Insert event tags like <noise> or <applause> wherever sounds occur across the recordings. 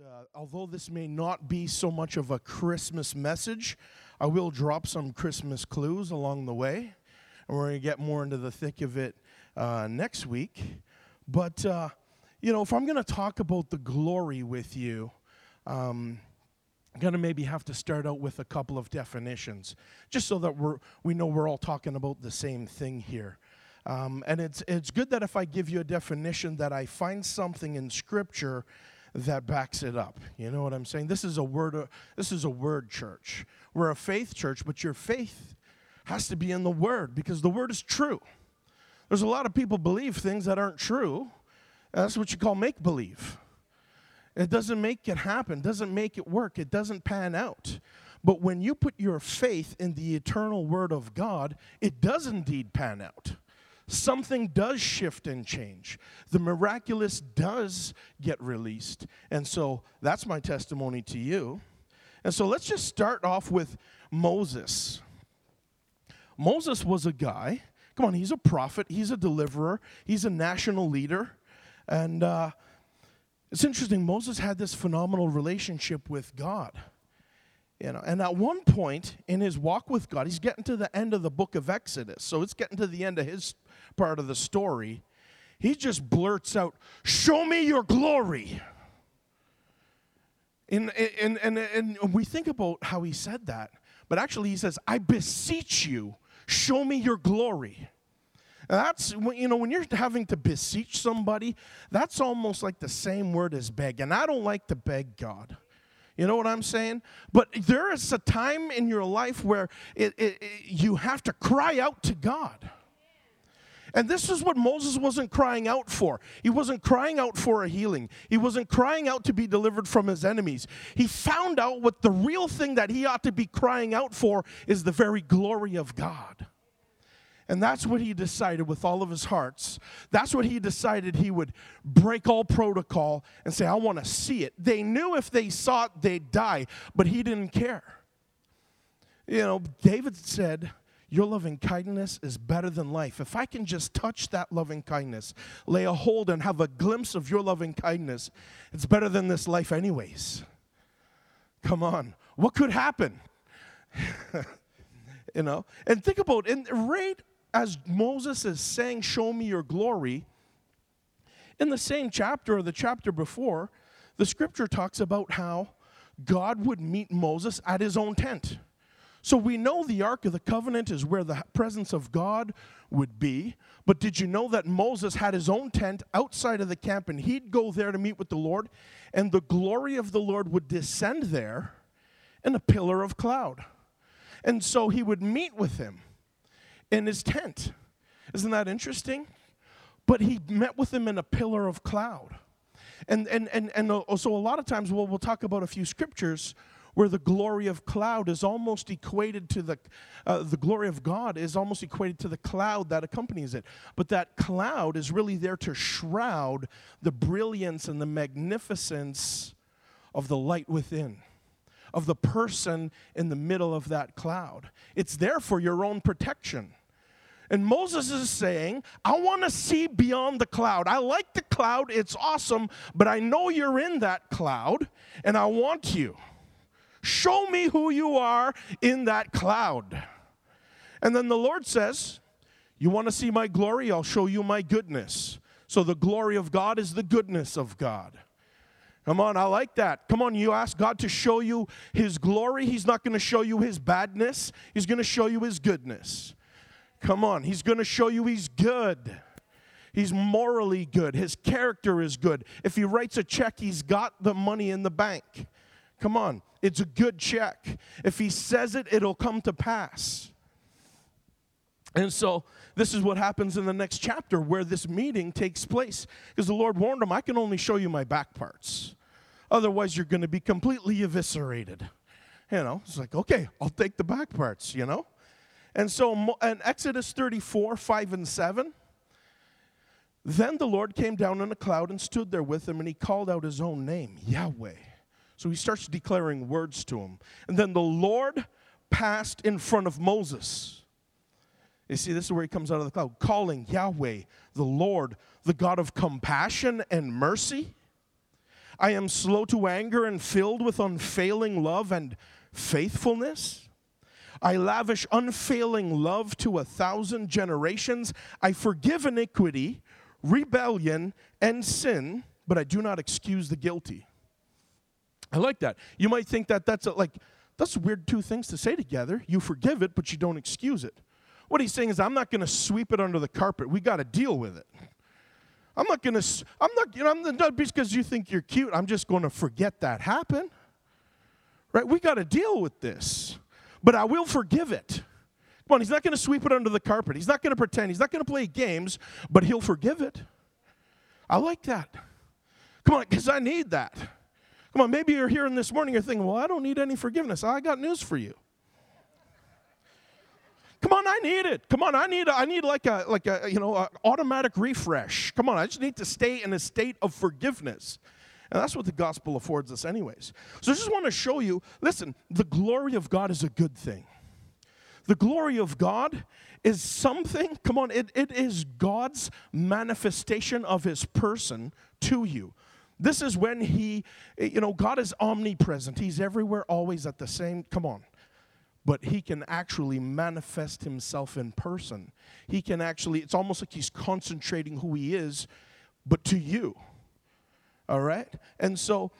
uh, although this may not be so much of a Christmas message, I will drop some Christmas clues along the way. And we're going to get more into the thick of it uh, next week. But, uh, you know, if I'm going to talk about the glory with you, um, I'm going to maybe have to start out with a couple of definitions, just so that we're, we know we're all talking about the same thing here. Um, and it's, it's good that if I give you a definition, that I find something in Scripture that backs it up. You know what I'm saying? This is a word. Uh, this is a word church. We're a faith church, but your faith has to be in the word because the word is true. There's a lot of people believe things that aren't true. That's what you call make believe. It doesn't make it happen, doesn't make it work, it doesn't pan out. But when you put your faith in the eternal word of God, it does indeed pan out something does shift and change. The miraculous does get released. And so that's my testimony to you. And so let's just start off with Moses. Moses was a guy, come on, he's a prophet, he's a deliverer, he's a national leader. And uh, it's interesting, Moses had this phenomenal relationship with God. You know, and at one point in his walk with God, he's getting to the end of the book of Exodus. So it's getting to the end of his part of the story, he just blurts out, Show me your glory. And, and, and, and we think about how he said that, but actually he says, I beseech you, show me your glory. And that's, you know, when you're having to beseech somebody, that's almost like the same word as beg. And I don't like to beg God. You know what I'm saying? But there is a time in your life where it, it, it, you have to cry out to God. And this is what Moses wasn't crying out for. He wasn't crying out for a healing. He wasn't crying out to be delivered from his enemies. He found out what the real thing that he ought to be crying out for is the very glory of God. And that's what he decided with all of his hearts. That's what he decided he would break all protocol and say, I want to see it. They knew if they saw it, they'd die, but he didn't care. You know, David said, your loving kindness is better than life. If I can just touch that loving kindness, lay a hold and have a glimpse of your loving kindness, it's better than this life, anyways. Come on. What could happen? <laughs> you know? And think about it, right as Moses is saying, Show me your glory, in the same chapter or the chapter before, the scripture talks about how God would meet Moses at his own tent. So we know the Ark of the Covenant is where the presence of God would be. But did you know that Moses had his own tent outside of the camp and he'd go there to meet with the Lord? And the glory of the Lord would descend there in a pillar of cloud. And so he would meet with him in his tent. Isn't that interesting? But he met with him in a pillar of cloud. And, and, and, and uh, so a lot of times we'll, we'll talk about a few scriptures where the glory of cloud is almost equated to the uh, the glory of God is almost equated to the cloud that accompanies it. But that cloud is really there to shroud the brilliance and the magnificence of the light within. Of the person in the middle of that cloud. It's there for your own protection. And Moses is saying, I want to see beyond the cloud. I like the cloud, it's awesome, but I know you're in that cloud, and I want you. Show me who you are in that cloud. And then the Lord says, You want to see my glory? I'll show you my goodness. So the glory of God is the goodness of God. Come on, I like that. Come on, you ask God to show you His glory. He's not going to show you His badness, He's going to show you His goodness. Come on, He's going to show you He's good. He's morally good. His character is good. If He writes a check, He's got the money in the bank. Come on, it's a good check. If he says it, it'll come to pass. And so, this is what happens in the next chapter where this meeting takes place. Because the Lord warned him, I can only show you my back parts. Otherwise, you're going to be completely eviscerated. You know, it's like, okay, I'll take the back parts, you know? And so, in Exodus 34 5 and 7, then the Lord came down in a cloud and stood there with him, and he called out his own name, Yahweh. So he starts declaring words to him. And then the Lord passed in front of Moses. You see, this is where he comes out of the cloud, calling Yahweh, the Lord, the God of compassion and mercy. I am slow to anger and filled with unfailing love and faithfulness. I lavish unfailing love to a thousand generations. I forgive iniquity, rebellion, and sin, but I do not excuse the guilty. I like that. You might think that that's a, like, that's weird two things to say together. You forgive it, but you don't excuse it. What he's saying is, I'm not going to sweep it under the carpet. We got to deal with it. I'm not going to, I'm not, you know, I'm not because you think you're cute, I'm just going to forget that happened. Right? We got to deal with this. But I will forgive it. Come on, he's not going to sweep it under the carpet. He's not going to pretend. He's not going to play games, but he'll forgive it. I like that. Come on, because I need that. Come on, maybe you're here in this morning, you're thinking, well, I don't need any forgiveness. I got news for you. Come on, I need it. Come on, I need I need like a like a you know automatic refresh. Come on, I just need to stay in a state of forgiveness. And that's what the gospel affords us, anyways. So I just want to show you listen, the glory of God is a good thing. The glory of God is something, come on, it, it is God's manifestation of his person to you. This is when he, you know, God is omnipresent. He's everywhere, always at the same, come on but he can actually manifest himself in person. He can actually, it's almost like he's concentrating who he is, but to you. All right? And so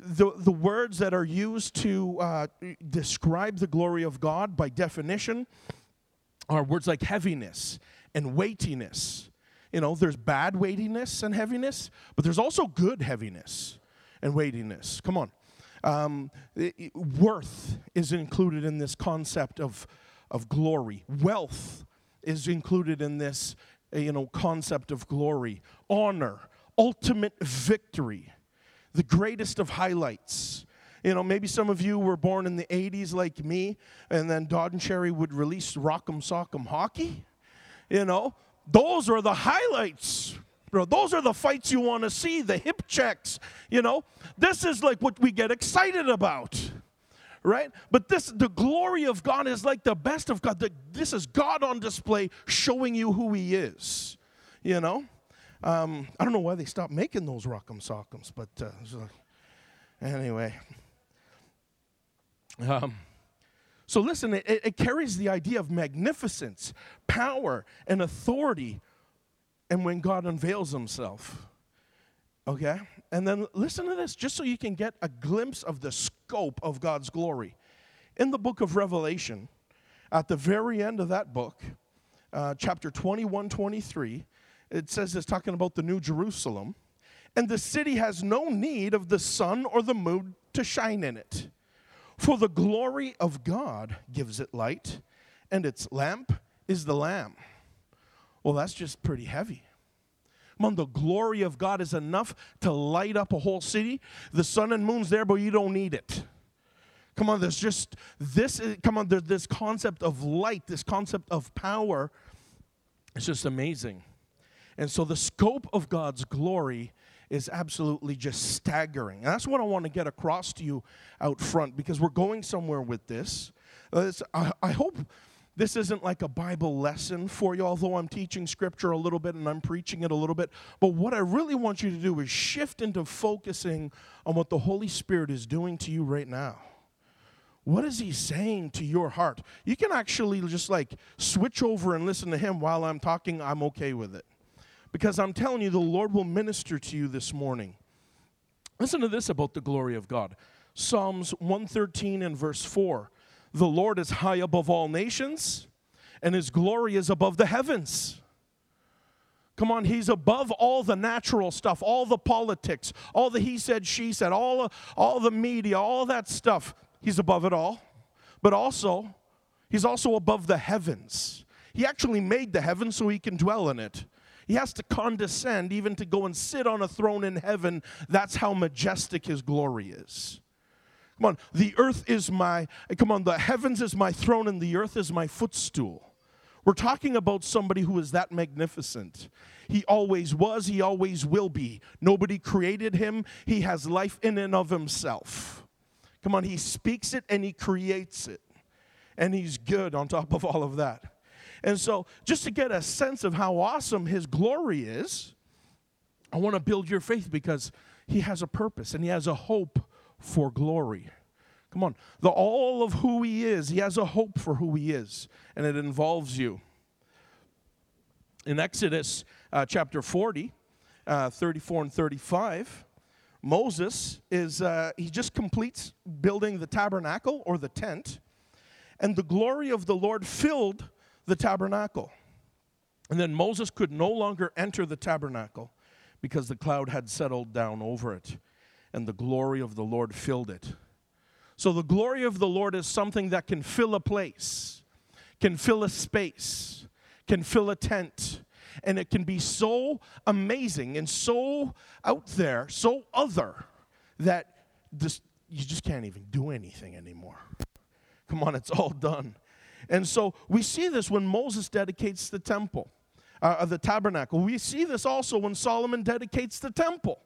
the, the words that are used to uh, describe the glory of God by definition are words like heaviness and weightiness. You know, there's bad weightiness and heaviness, but there's also good heaviness and weightiness. Come on. Um, it, worth is included in this concept of, of glory. Wealth is included in this uh, you know, concept of glory. Honor, ultimate victory, the greatest of highlights. You know, maybe some of you were born in the 80s like me, and then Don Cherry would release Rock'em Sock'em Hockey. You know, those are the highlights Bro, those are the fights you want to see, the hip checks, you know. This is like what we get excited about. Right? But this the glory of God is like the best of God. The, this is God on display showing you who he is. You know? Um, I don't know why they stopped making those rock'em sock'ems, but uh, anyway. Um, so listen, it, it carries the idea of magnificence, power, and authority and when God unveils himself. Okay? And then listen to this, just so you can get a glimpse of the scope of God's glory. In the book of Revelation, at the very end of that book, uh, chapter 21 23, it says it's talking about the New Jerusalem. And the city has no need of the sun or the moon to shine in it. For the glory of God gives it light, and its lamp is the Lamb. Well, that's just pretty heavy. Man, the glory of God is enough to light up a whole city. The sun and moon's there, but you don't need it. Come on, there's just this, come on, there's this concept of light, this concept of power. It's just amazing. And so the scope of God's glory is absolutely just staggering. And that's what I want to get across to you out front because we're going somewhere with this. Uh, I, I hope this isn't like a Bible lesson for you, although I'm teaching scripture a little bit and I'm preaching it a little bit. But what I really want you to do is shift into focusing on what the Holy Spirit is doing to you right now. What is He saying to your heart? You can actually just like switch over and listen to Him while I'm talking, I'm okay with it. Because I'm telling you, the Lord will minister to you this morning. Listen to this about the glory of God Psalms 113 and verse 4. The Lord is high above all nations, and his glory is above the heavens. Come on, he's above all the natural stuff, all the politics, all the he said, she said, all, all the media, all that stuff. He's above it all. But also, he's also above the heavens. He actually made the heavens so he can dwell in it. He has to condescend even to go and sit on a throne in heaven. That's how majestic his glory is. Come on, the earth is my, come on, the heavens is my throne and the earth is my footstool. We're talking about somebody who is that magnificent. He always was, he always will be. Nobody created him, he has life in and of himself. Come on, he speaks it and he creates it. And he's good on top of all of that. And so, just to get a sense of how awesome his glory is, I want to build your faith because he has a purpose and he has a hope for glory. Come on. The all of who he is, he has a hope for who he is, and it involves you. In Exodus uh, chapter 40, uh, 34 and 35, Moses is, uh, he just completes building the tabernacle or the tent, and the glory of the Lord filled the tabernacle. And then Moses could no longer enter the tabernacle because the cloud had settled down over it, and the glory of the Lord filled it. So the glory of the Lord is something that can fill a place, can fill a space, can fill a tent. And it can be so amazing and so out there, so other, that this, you just can't even do anything anymore. Come on, it's all done. And so we see this when Moses dedicates the temple, uh, the tabernacle. We see this also when Solomon dedicates the temple.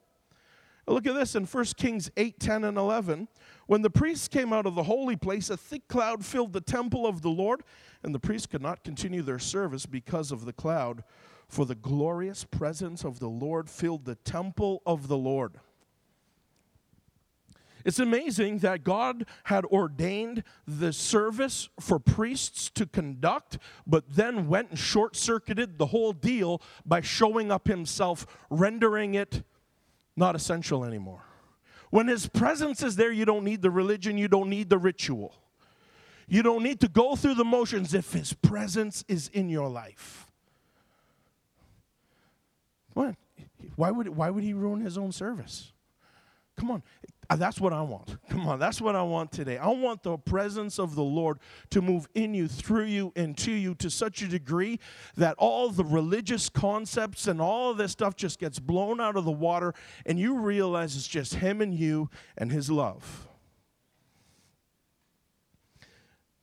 Look at this in 1 Kings 8 10 and 11. When the priests came out of the holy place, a thick cloud filled the temple of the Lord, and the priests could not continue their service because of the cloud, for the glorious presence of the Lord filled the temple of the Lord. It's amazing that God had ordained the service for priests to conduct, but then went and short circuited the whole deal by showing up himself, rendering it not essential anymore. When His presence is there, you don't need the religion, you don't need the ritual. You don't need to go through the motions if His presence is in your life. What? Why would, why would He ruin His own service? Come on. Uh, that's what I want. <laughs> Come on, that's what I want today. I want the presence of the Lord to move in you, through you, and to you to such a degree that all the religious concepts and all this stuff just gets blown out of the water and you realize it's just Him and you and His love.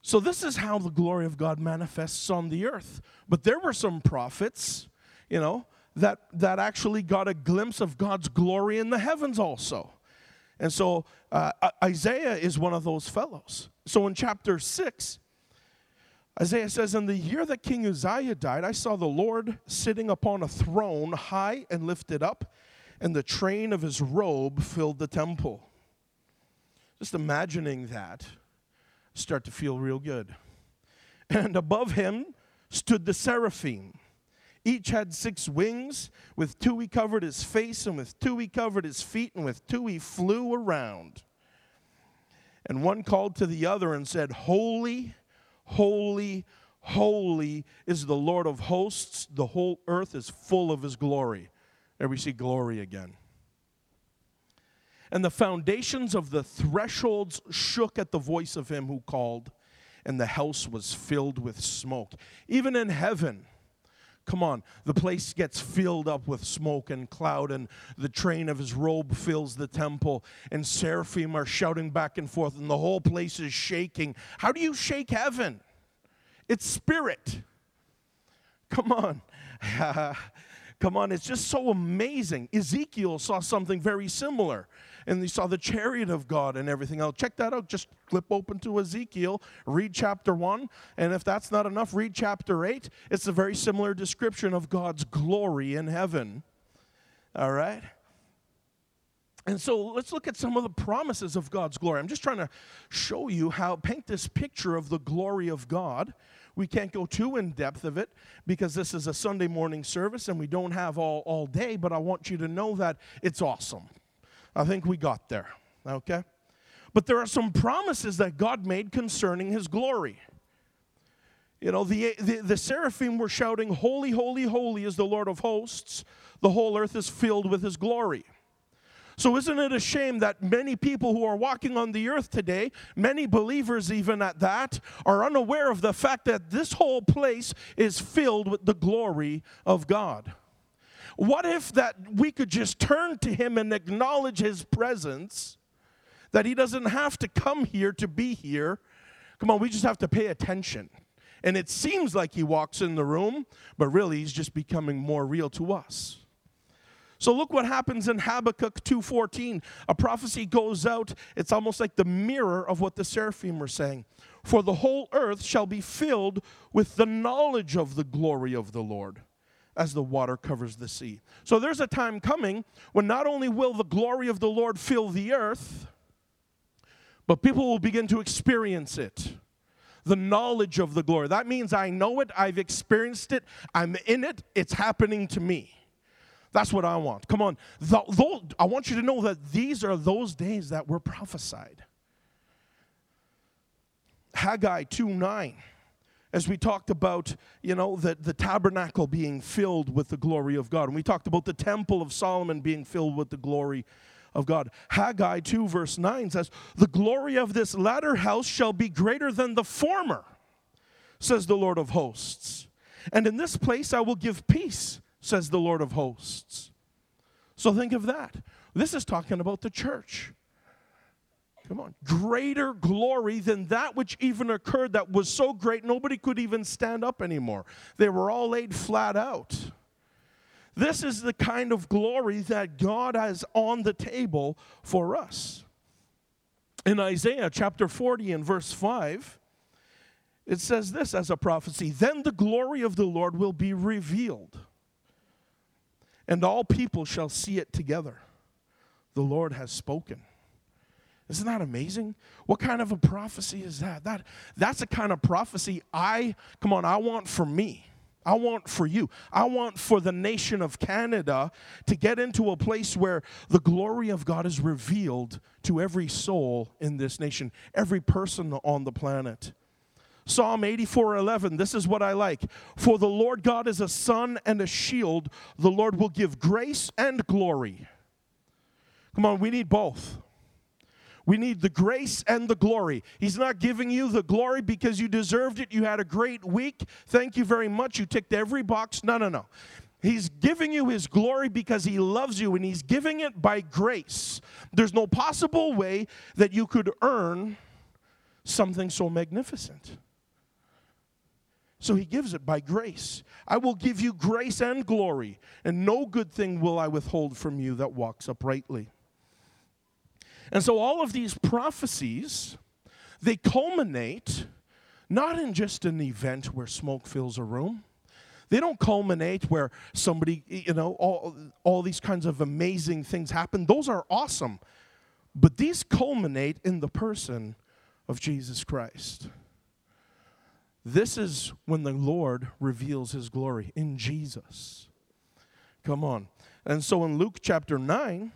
So, this is how the glory of God manifests on the earth. But there were some prophets, you know, that, that actually got a glimpse of God's glory in the heavens also. And so uh, Isaiah is one of those fellows. So in chapter 6, Isaiah says, In the year that King Uzziah died, I saw the Lord sitting upon a throne, high and lifted up, and the train of his robe filled the temple. Just imagining that, start to feel real good. And above him stood the seraphim. Each had six wings. With two he covered his face, and with two he covered his feet, and with two he flew around. And one called to the other and said, Holy, holy, holy is the Lord of hosts. The whole earth is full of his glory. There we see glory again. And the foundations of the thresholds shook at the voice of him who called, and the house was filled with smoke. Even in heaven, Come on, the place gets filled up with smoke and cloud, and the train of his robe fills the temple, and seraphim are shouting back and forth, and the whole place is shaking. How do you shake heaven? It's spirit. Come on. <laughs> Come on, it's just so amazing. Ezekiel saw something very similar and he saw the chariot of God and everything else. Check that out. Just flip open to Ezekiel, read chapter 1, and if that's not enough, read chapter 8. It's a very similar description of God's glory in heaven. All right? And so let's look at some of the promises of God's glory. I'm just trying to show you how, paint this picture of the glory of God. We can't go too in depth of it because this is a Sunday morning service and we don't have all, all day, but I want you to know that it's awesome. I think we got there, okay? But there are some promises that God made concerning his glory. You know, the, the, the, seraphim were shouting, Holy, holy, holy is the Lord of hosts. The whole earth is filled with his glory. So, isn't it a shame that many people who are walking on the earth today, many believers even at that, are unaware of the fact that this whole place is filled with the glory of God? What if that we could just turn to him and acknowledge his presence? That he doesn't have to come here to be here. Come on, we just have to pay attention. And it seems like he walks in the room, but really he's just becoming more real to us. So look what happens in Habakkuk 2:14. A prophecy goes out. It's almost like the mirror of what the seraphim were saying. For the whole earth shall be filled with the knowledge of the glory of the Lord. As the water covers the sea. So there's a time coming when not only will the glory of the Lord fill the earth, but people will begin to experience it. The knowledge of the glory. That means I know it, I've experienced it, I'm in it, it's happening to me. That's what I want. Come on. The, the, I want you to know that these are those days that were prophesied. Haggai 2 9 as we talked about, you know, the, the tabernacle being filled with the glory of God. And we talked about the temple of Solomon being filled with the glory of God. Haggai 2, verse 9 says, The glory of this latter house shall be greater than the former, says the Lord of hosts. And in this place I will give peace, says the Lord of hosts. So think of that. This is talking about the church. Come on. Greater glory than that which even occurred that was so great nobody could even stand up anymore. They were all laid flat out. This is the kind of glory that God has on the table for us. In Isaiah chapter 40 and verse 5, it says this as a prophecy Then the glory of the Lord will be revealed, and all people shall see it together. The Lord has spoken. Isn't that amazing? What kind of a prophecy is that? That that's the kind of prophecy I come on, I want for me. I want for you. I want for the nation of Canada to get into a place where the glory of God is revealed to every soul in this nation, every person on the planet. Psalm 84:11 This is what I like. For the Lord God is a sun and a shield. The Lord will give grace and glory. Come on, we need both. We need the grace and the glory. He's not giving you the glory because you deserved it. You had a great week. Thank you very much. You ticked every box. No, no, no. He's giving you his glory because he loves you and he's giving it by grace. There's no possible way that you could earn something so magnificent. So he gives it by grace. I will give you grace and glory, and no good thing will I withhold from you that walks uprightly. And so all of these prophecies, they culminate not in just an event where smoke fills a room. They don't culminate where somebody, you know, all, all these kinds of amazing things happen. Those are awesome. But these culminate in the person of Jesus Christ. This is when the Lord reveals his glory in Jesus. Come on. And so in Luke chapter 9,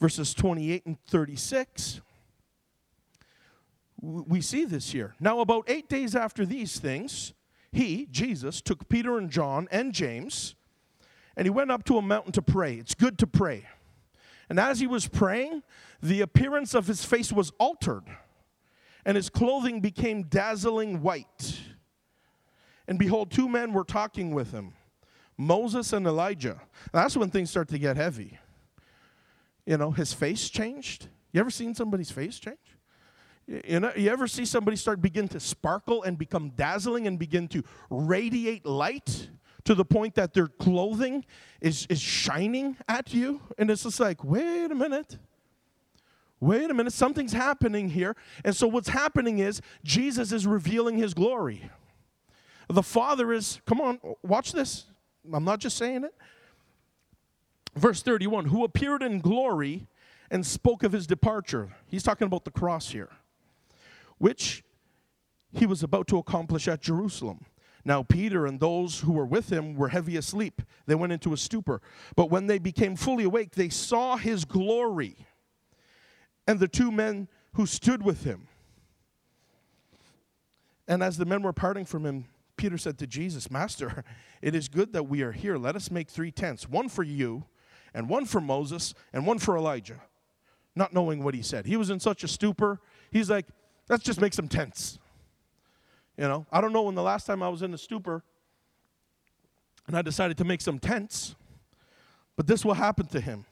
verses 28 and 36, we see this here. Now, about eight days after these things, he, Jesus, took Peter and John and James, and he went up to a mountain to pray. It's good to pray. And as he was praying, the appearance of his face was altered, and his clothing became dazzling white. And behold, two men were talking with him Moses and Elijah. That's when things start to get heavy you know, his face changed. You ever seen somebody's face change? You know, you ever see somebody start begin to sparkle and become dazzling and begin to radiate light to the point that their clothing is, is shining at you? And it's just like, wait a minute. Wait a minute, something's happening here. And so what's happening is Jesus is revealing his glory. The Father is, come on, watch this. I'm not just saying it. Verse 31 Who appeared in glory and spoke of his departure. He's talking about the cross here, which he was about to accomplish at Jerusalem. Now, Peter and those who were with him were heavy asleep. They went into a stupor. But when they became fully awake, they saw his glory and the two men who stood with him. And as the men were parting from him, Peter said to Jesus, Master, <laughs> it is good that we are here. Let us make three tents one for you and one for Moses, and one for Elijah, not knowing what he said. He was in such a stupor. He's like, let's just make some tents. You know, I don't know when the last time I was in a stupor and I decided to make some tents, but this will happen to him.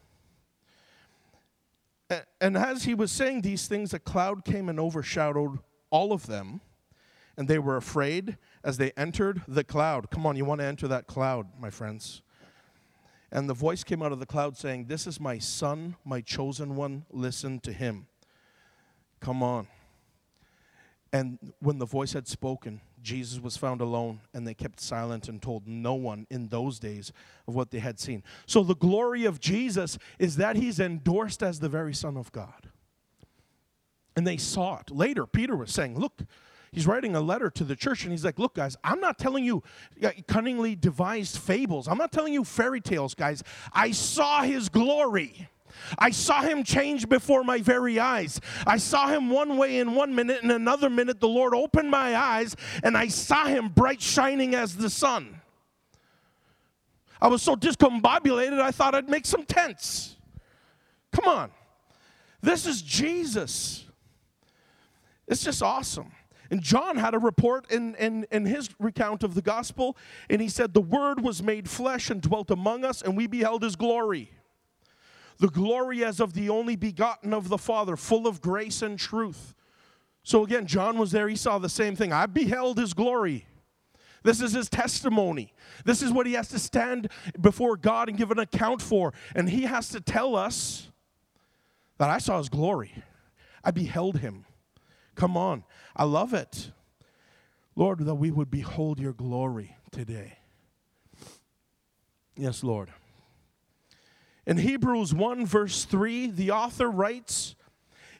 And as he was saying these things, a cloud came and overshadowed all of them, and they were afraid as they entered the cloud. Come on, you want to enter that cloud, my friends. And the voice came out of the cloud saying, This is my son, my chosen one, listen to him. Come on. And when the voice had spoken, Jesus was found alone, and they kept silent and told no one in those days of what they had seen. So, the glory of Jesus is that he's endorsed as the very Son of God. And they saw it. Later, Peter was saying, Look, he's writing a letter to the church, and he's like, Look, guys, I'm not telling you uh, cunningly devised fables. I'm not telling you fairy tales, guys. I saw his glory. I saw him change before my very eyes. I saw him one way in one minute, and another minute, the Lord opened my eyes, and I saw him bright shining as the sun. I was so discombobulated, I thought I'd make some tents. Come on. This is Jesus. It's just awesome. And John had a report in, in, in his recount of the gospel, and he said, The Word was made flesh and dwelt among us, and we beheld his glory the glory as of the only begotten of the Father, full of grace and truth. So again, John was there, he saw the same thing. I beheld his glory. This is his testimony. This is what he has to stand before God and give an account for. And he has to tell us that I saw his glory. I beheld him. Come on. I love it. Lord, that we would behold your glory today. Yes, Lord. In Hebrews 1, verse 3, the author writes,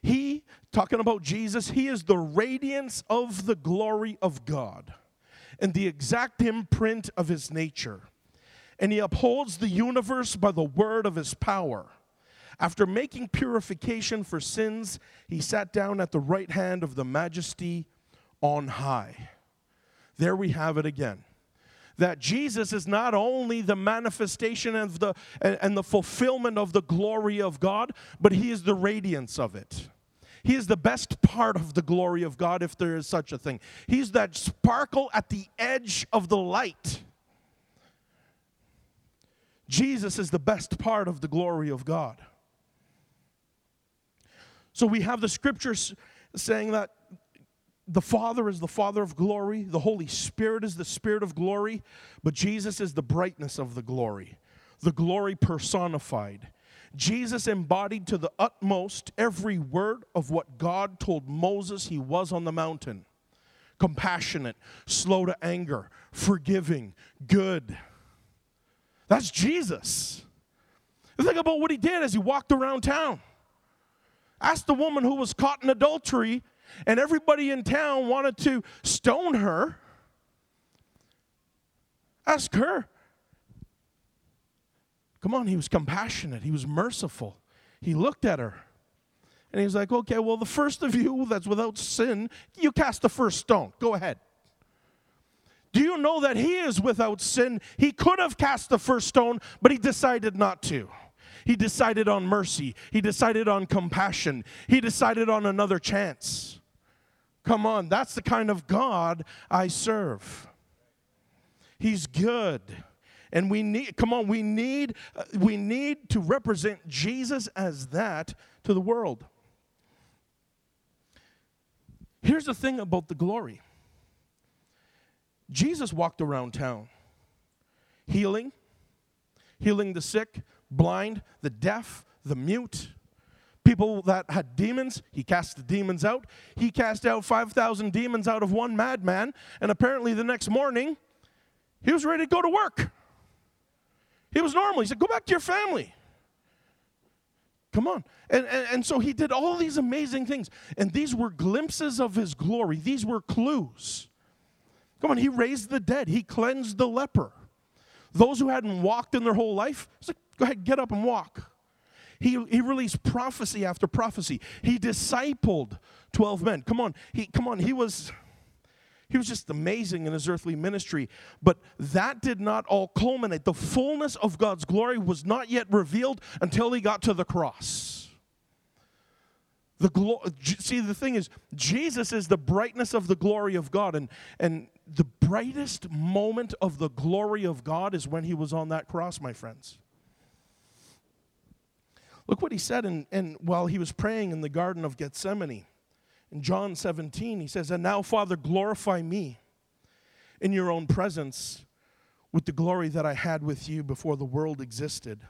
He, talking about Jesus, He is the radiance of the glory of God and the exact imprint of His nature. And He upholds the universe by the word of His power. After making purification for sins, He sat down at the right hand of the majesty on high. There we have it again that Jesus is not only the manifestation of the and, and the fulfillment of the glory of God, but he is the radiance of it. He is the best part of the glory of God, if there is such a thing. He's that sparkle at the edge of the light. Jesus is the best part of the glory of God. So we have the scriptures saying that the Father is the Father of glory, the Holy Spirit is the Spirit of glory, but Jesus is the brightness of the glory, the glory personified. Jesus embodied to the utmost every word of what God told Moses he was on the mountain compassionate, slow to anger, forgiving, good. That's Jesus. Think about what he did as he walked around town. Ask the woman who was caught in adultery and everybody in town wanted to stone her. Ask her. Come on, he was compassionate, he was merciful. He looked at her and he's like, okay, well, the first of you that's without sin, you cast the first stone. Go ahead. Do you know that he is without sin? He could have cast the first stone, but he decided not to. He decided on mercy. He decided on compassion. He decided on another chance. Come on, that's the kind of God I serve. He's good. And we need come on, we need uh, we need to represent Jesus as that to the world. Here's the thing about the glory. Jesus walked around town healing, healing the sick, blind, the deaf, the mute, people that had demons, he cast the demons out. He cast out 5,000 demons out of one madman, and apparently the next morning, he was ready to go to work. He was normal. He said, Go back to your family. Come on. And, and, and so he did all these amazing things. And these were glimpses of his glory, these were clues. Come on, he raised the dead, he cleansed the leper. Those who hadn't walked in their whole life, he's like, Go ahead, get up and walk. He, he released prophecy after prophecy. He discipled 12 men. Come on, he, come on, he was. He was just amazing in his earthly ministry. But that did not all culminate. The fullness of God's glory was not yet revealed until he got to the cross. The glo- see, the thing is, Jesus is the brightness of the glory of God. And, and the brightest moment of the glory of God is when he was on that cross, my friends. Look what he said in, in, while he was praying in the Garden of Gethsemane. In John 17, he says, And now, Father, glorify me in your own presence with the glory that I had with you before the world existed.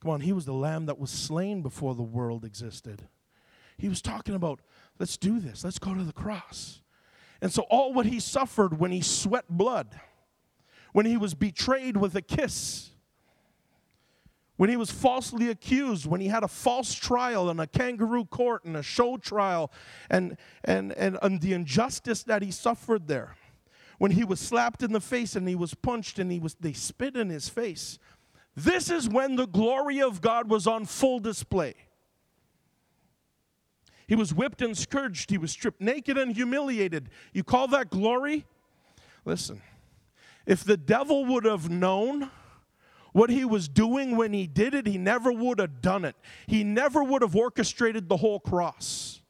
Come on, he was the lamb that was slain before the world existed. He was talking about, let's do this, let's go to the cross. And so, all what he suffered when he sweat blood, when he was betrayed with a kiss, when he was falsely accused, when he had a false trial and a kangaroo court and a show trial, and, and, and, and the injustice that he suffered there, when he was slapped in the face and he was punched and he was, they spit in his face. This is when the glory of God was on full display. He was whipped and scourged. He was stripped naked and humiliated. You call that glory? Listen, if the devil would have known what he was doing when he did it, he never would have done it. He never would have orchestrated the whole cross.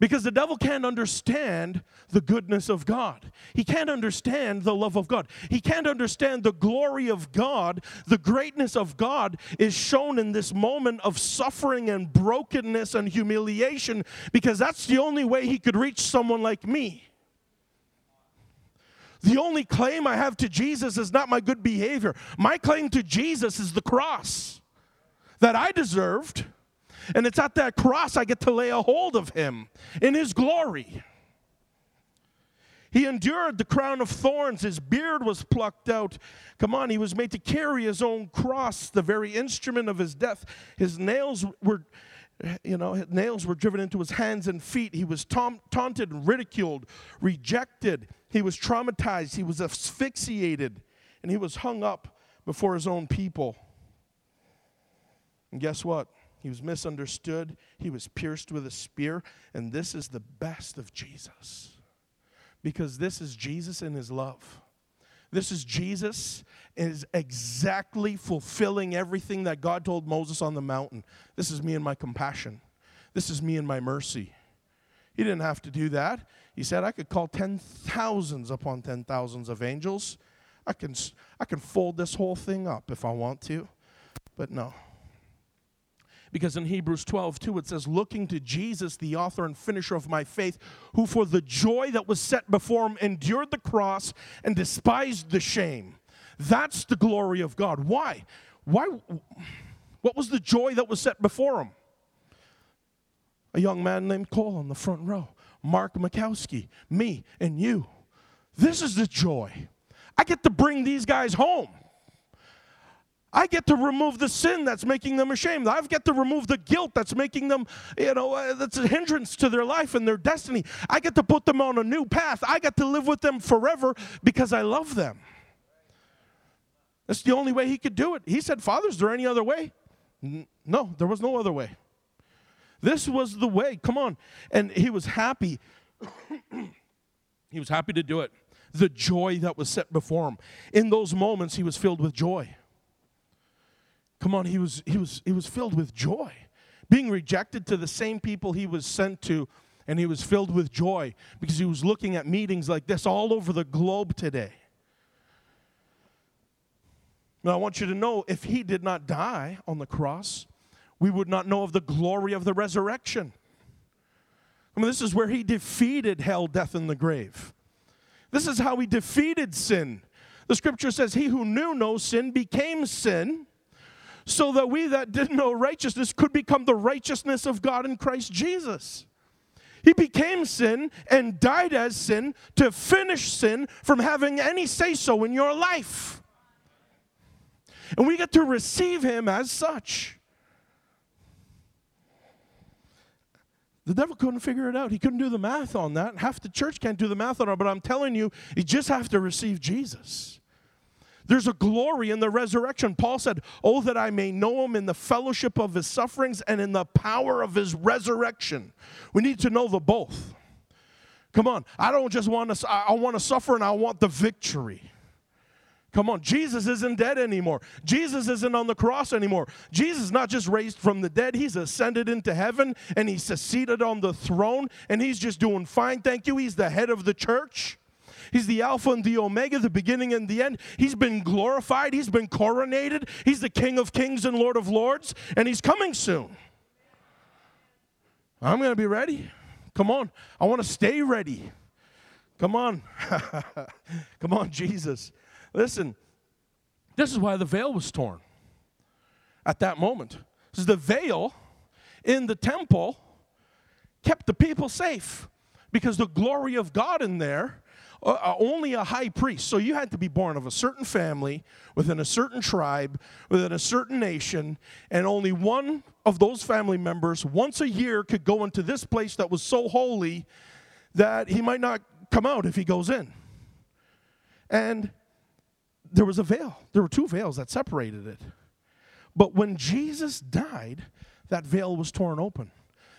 Because the devil can't understand the goodness of God. He can't understand the love of God. He can't understand the glory of God. The greatness of God is shown in this moment of suffering and brokenness and humiliation because that's the only way he could reach someone like me. The only claim I have to Jesus is not my good behavior. My claim to Jesus is the cross that I deserved. And it's at that cross I get to lay a hold of him in his glory. He endured the crown of thorns. His beard was plucked out. Come on, he was made to carry his own cross, the very instrument of his death. His nails were, you know, nails were driven into his hands and feet. He was taunted and ridiculed, rejected. He was traumatized, he was asphyxiated, and he was hung up before his own people. And guess what? He was misunderstood. He was pierced with a spear. And this is the best of Jesus. Because this is Jesus in his love. This is Jesus is exactly fulfilling everything that God told Moses on the mountain. This is me and my compassion. This is me and my mercy. He didn't have to do that. He said, I could call ten thousands upon ten thousands of angels. I can, I can fold this whole thing up if I want to. But no. Because in Hebrews 12, 2, it says, Looking to Jesus, the author and finisher of my faith, who for the joy that was set before him endured the cross and despised the shame. That's the glory of God. Why? Why? What was the joy that was set before him? A young man named Cole on the front row. Mark Mikowski, me, and you. This is the joy. I get to bring these guys home. I get to remove the sin that's making them ashamed. I get to remove the guilt that's making them, you know, uh, that's a hindrance to their life and their destiny. I get to put them on a new path. I get to live with them forever because I love them. That's the only way he could do it. He said, Father, is there any other way? No, there was no other way. This was the way. Come on. And he was happy. he was happy to do it. The joy that was set before him. In those moments, he was filled with joy. Come on, he was, he was, he was filled with joy. Being rejected to the same people he was sent to, and he was filled with joy because he was looking at meetings like this all over the globe today. Now, I want you to know if he did not die on the cross, we would not know of the glory of the resurrection. I mean, this is where he defeated hell, death, and the grave. This is how he defeated sin. The scripture says, He who knew no sin became sin, so that we that didn't know righteousness could become the righteousness of God in Christ Jesus. He became sin and died as sin to finish sin from having any say so in your life. And we get to receive him as such. The devil couldn't figure it out. He couldn't do the math on that. Half the church can't do the math on it, but I'm telling you, you just have to receive Jesus. There's a glory in the resurrection. Paul said, Oh, that I may know him in the fellowship of his sufferings and in the power of his resurrection. We need to know the both. Come on. I don't just want to, I want to suffer and I want the victory. Come on, Jesus isn't dead anymore. Jesus isn't on the cross anymore. Jesus is not just raised from the dead, he's ascended into heaven and he's seated on the throne and he's just doing fine. Thank you. He's the head of the church. He's the Alpha and the Omega, the beginning and the end. He's been glorified, he's been coronated. He's the King of kings and Lord of lords, and he's coming soon. I'm going to be ready. Come on. I want to stay ready. Come on. <laughs> Come on, Jesus. Listen, this is why the veil was torn at that moment. Because the veil in the temple kept the people safe because the glory of God in there uh, uh, only a high priest. So you had to be born of a certain family, within a certain tribe, within a certain nation, and only one of those family members once a year could go into this place that was so holy that he might not come out if he goes in. And there was a veil. There were two veils that separated it. But when Jesus died, that veil was torn open.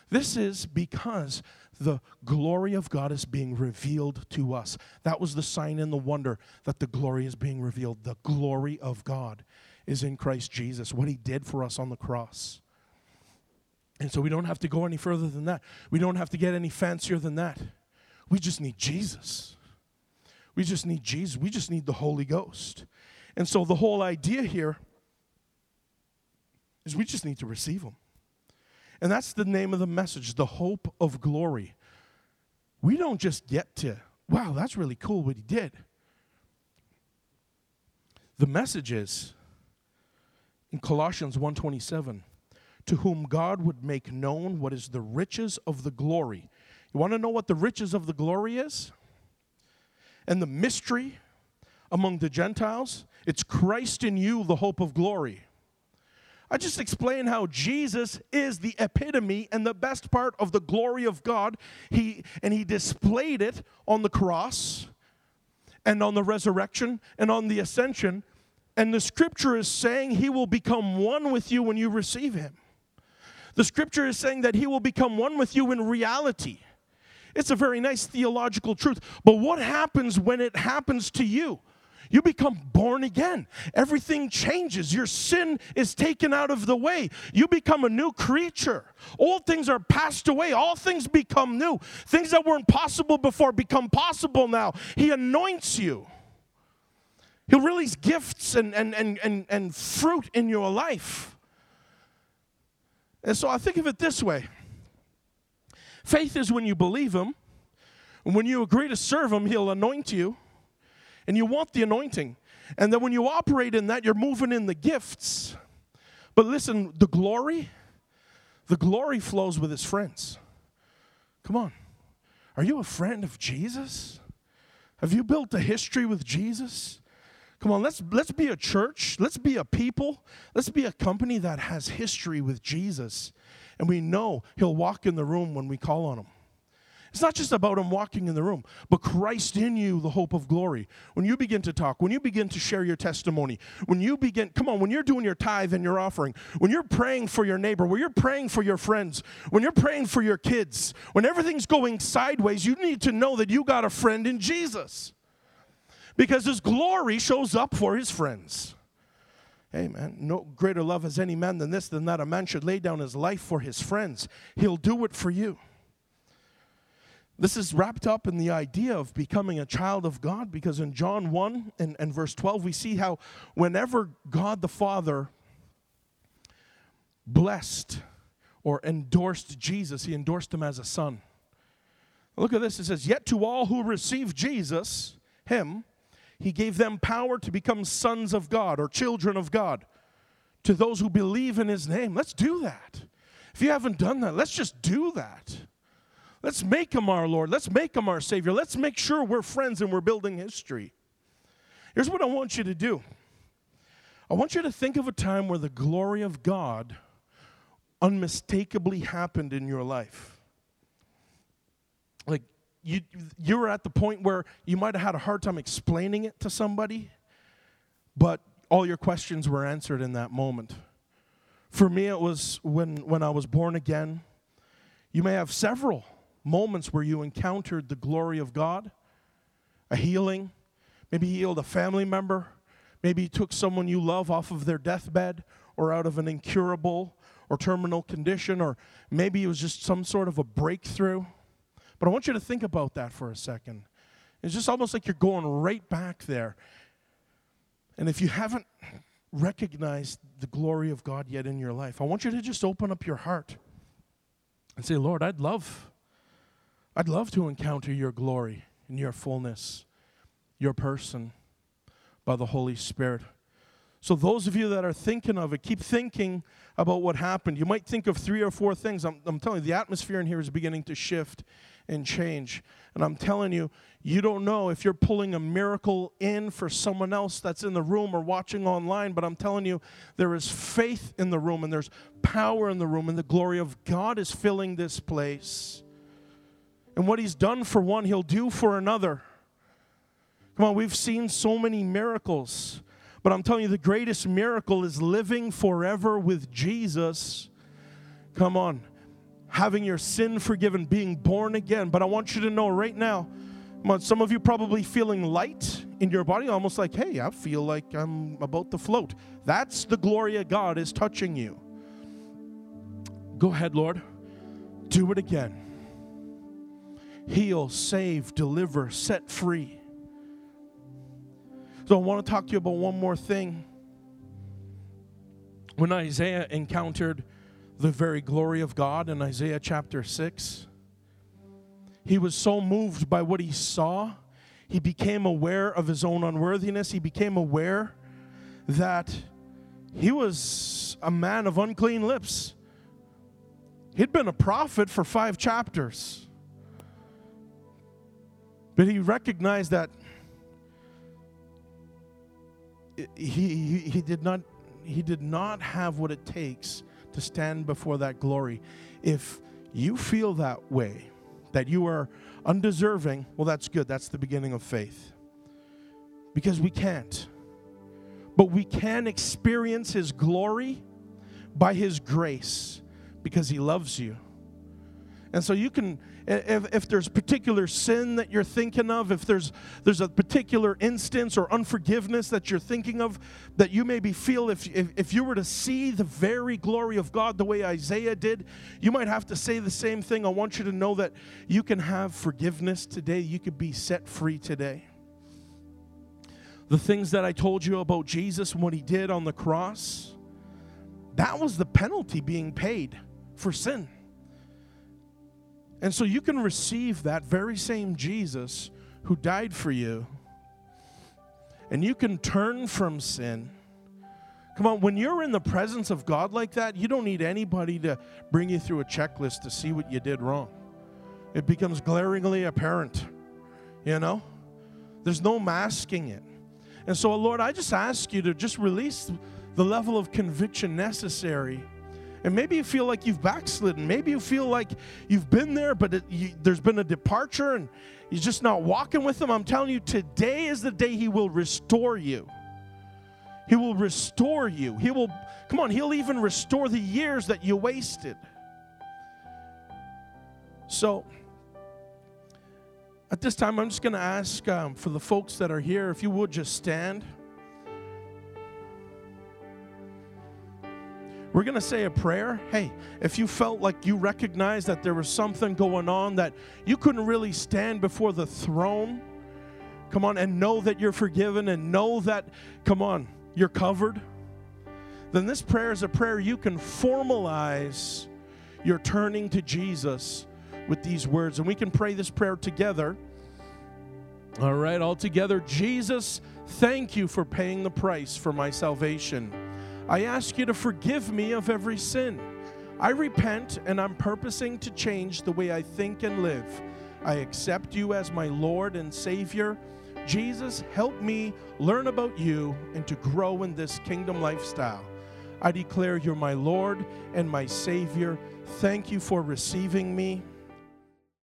This is because the glory of God is being revealed to us. That was the sign and the wonder that the glory is being revealed. The glory of God is in Christ Jesus, what he did for us on the cross. And so we don't have to go any further than that. We don't have to get any fancier than that. We just need Jesus. We just need Jesus. We just need the Holy Ghost. And so the whole idea here is we just need to receive him. And that's the name of the message the hope of glory. We don't just get to, wow, that's really cool what he did. The message is in Colossians 1:27, to whom God would make known what is the riches of the glory. You want to know what the riches of the glory is? And the mystery among the Gentiles? It's Christ in you, the hope of glory. I just explained how Jesus is the epitome and the best part of the glory of God. He and he displayed it on the cross and on the resurrection and on the ascension. And the scripture is saying he will become one with you when you receive him. The scripture is saying that he will become one with you in reality. It's a very nice theological truth. But what happens when it happens to you? You become born again. Everything changes. Your sin is taken out of the way. You become a new creature. Old things are passed away. All things become new. Things that weren't possible before become possible now. He anoints you. He'll release gifts and, and, and, and, and fruit in your life. And so I think of it this way faith is when you believe Him, and when you agree to serve Him, He'll anoint you and you want the anointing. And then when you operate in that, you're moving in the gifts. But listen, the glory, the glory flows with his friends. Come on. Are you a friend of Jesus? Have you built a history with Jesus? Come on, let's let's be a church, let's be a people, let's be a company that has history with Jesus. And we know he'll walk in the room when we call on him. It's not just about him walking in the room, but Christ in you, the hope of glory. When you begin to talk, when you begin to share your testimony, when you begin, come on, when you're doing your tithe and your offering, when you're praying for your neighbor, when you're praying for your friends, when you're praying for your kids, when everything's going sideways, you need to know that you got a friend in Jesus. Because his glory shows up for his friends. Amen. No greater love has any man than this, than that a man should lay down his life for his friends. He'll do it for you. This is wrapped up in the idea of becoming a child of God because in John 1 and, and verse 12, we see how whenever God the Father blessed or endorsed Jesus, he endorsed him as a son. Look at this. It says, Yet to all who receive Jesus, him, he gave them power to become sons of God or children of God. To those who believe in his name. Let's do that. If you haven't done that, let's just do that. Let's make him our Lord. Let's make him our Savior. Let's make sure we're friends and we're building history. Here's what I want you to do I want you to think of a time where the glory of God unmistakably happened in your life. You, you were at the point where you might have had a hard time explaining it to somebody, but all your questions were answered in that moment. For me, it was when, when I was born again. You may have several moments where you encountered the glory of God, a healing, maybe he healed a family member, maybe he took someone you love off of their deathbed or out of an incurable or terminal condition, or maybe it was just some sort of a breakthrough. But I want you to think about that for a second. It's just almost like you're going right back there. And if you haven't recognized the glory of God yet in your life, I want you to just open up your heart and say, Lord, I'd love I'd love to encounter your glory and your fullness, your person by the Holy Spirit. So, those of you that are thinking of it, keep thinking about what happened. You might think of three or four things. I'm, I'm telling you, the atmosphere in here is beginning to shift and change. And I'm telling you, you don't know if you're pulling a miracle in for someone else that's in the room or watching online, but I'm telling you, there is faith in the room and there's power in the room, and the glory of God is filling this place. And what He's done for one, He'll do for another. Come on, we've seen so many miracles. But I'm telling you, the greatest miracle is living forever with Jesus. Come on, having your sin forgiven, being born again. But I want you to know right now, some of you probably feeling light in your body, almost like, hey, I feel like I'm about to float. That's the glory of God is touching you. Go ahead, Lord. Do it again. Heal, save, deliver, set free. So I want to talk to you about one more thing. When Isaiah encountered the very glory of God in Isaiah chapter 6, he was so moved by what he saw, he became aware of his own unworthiness. He became aware that he was a man of unclean lips. He'd been a prophet for five chapters. But he recognized that he, he did not he did not have what it takes to stand before that glory. If you feel that way, that you are undeserving, well, that's good. That's the beginning of faith. Because we can't. But we can experience His glory by His grace because He loves you. And so you can, if, if there's particular sin that you're thinking of, if there's there's a particular instance or unforgiveness that you're thinking of, that you maybe feel if, if if you were to see the very glory of God the way Isaiah did, you might have to say the same thing. I want you to know that you can have forgiveness today. You could be set free today. The things that I told you about Jesus and what he did on the cross, that was the penalty being paid for sin. And so you can receive that very same Jesus who died for you, and you can turn from sin. Come on, when you're in the presence of God like that, you don't need anybody to bring you through a checklist to see what you did wrong. It becomes glaringly apparent, you know? There's no masking it. And so, Lord, I just ask you to just release the level of conviction necessary and maybe you feel like you've backslidden. Maybe you feel like you've been there, but it, you, there's been a departure and you're just not walking with Him. I'm telling you, today is the day He will restore you. He will restore you. He will, come on, He'll even restore the years that you wasted. So, at this time, I'm just going to ask um, for the folks that are here, if you would just stand. We're going to say a prayer. Hey, if you felt like you recognized that there was something going on that you couldn't really stand before the throne, come on, and know that you're forgiven and know that, come on, you're covered, then this prayer is a prayer you can formalize your turning to Jesus with these words. And we can pray this prayer together. All right, all together. Jesus, thank you for paying the price for my salvation. I ask you to forgive me of every sin. I repent and I'm purposing to change the way I think and live. I accept you as my Lord and Savior. Jesus, help me learn about you and to grow in this kingdom lifestyle. I declare you're my Lord and my Savior. Thank you for receiving me.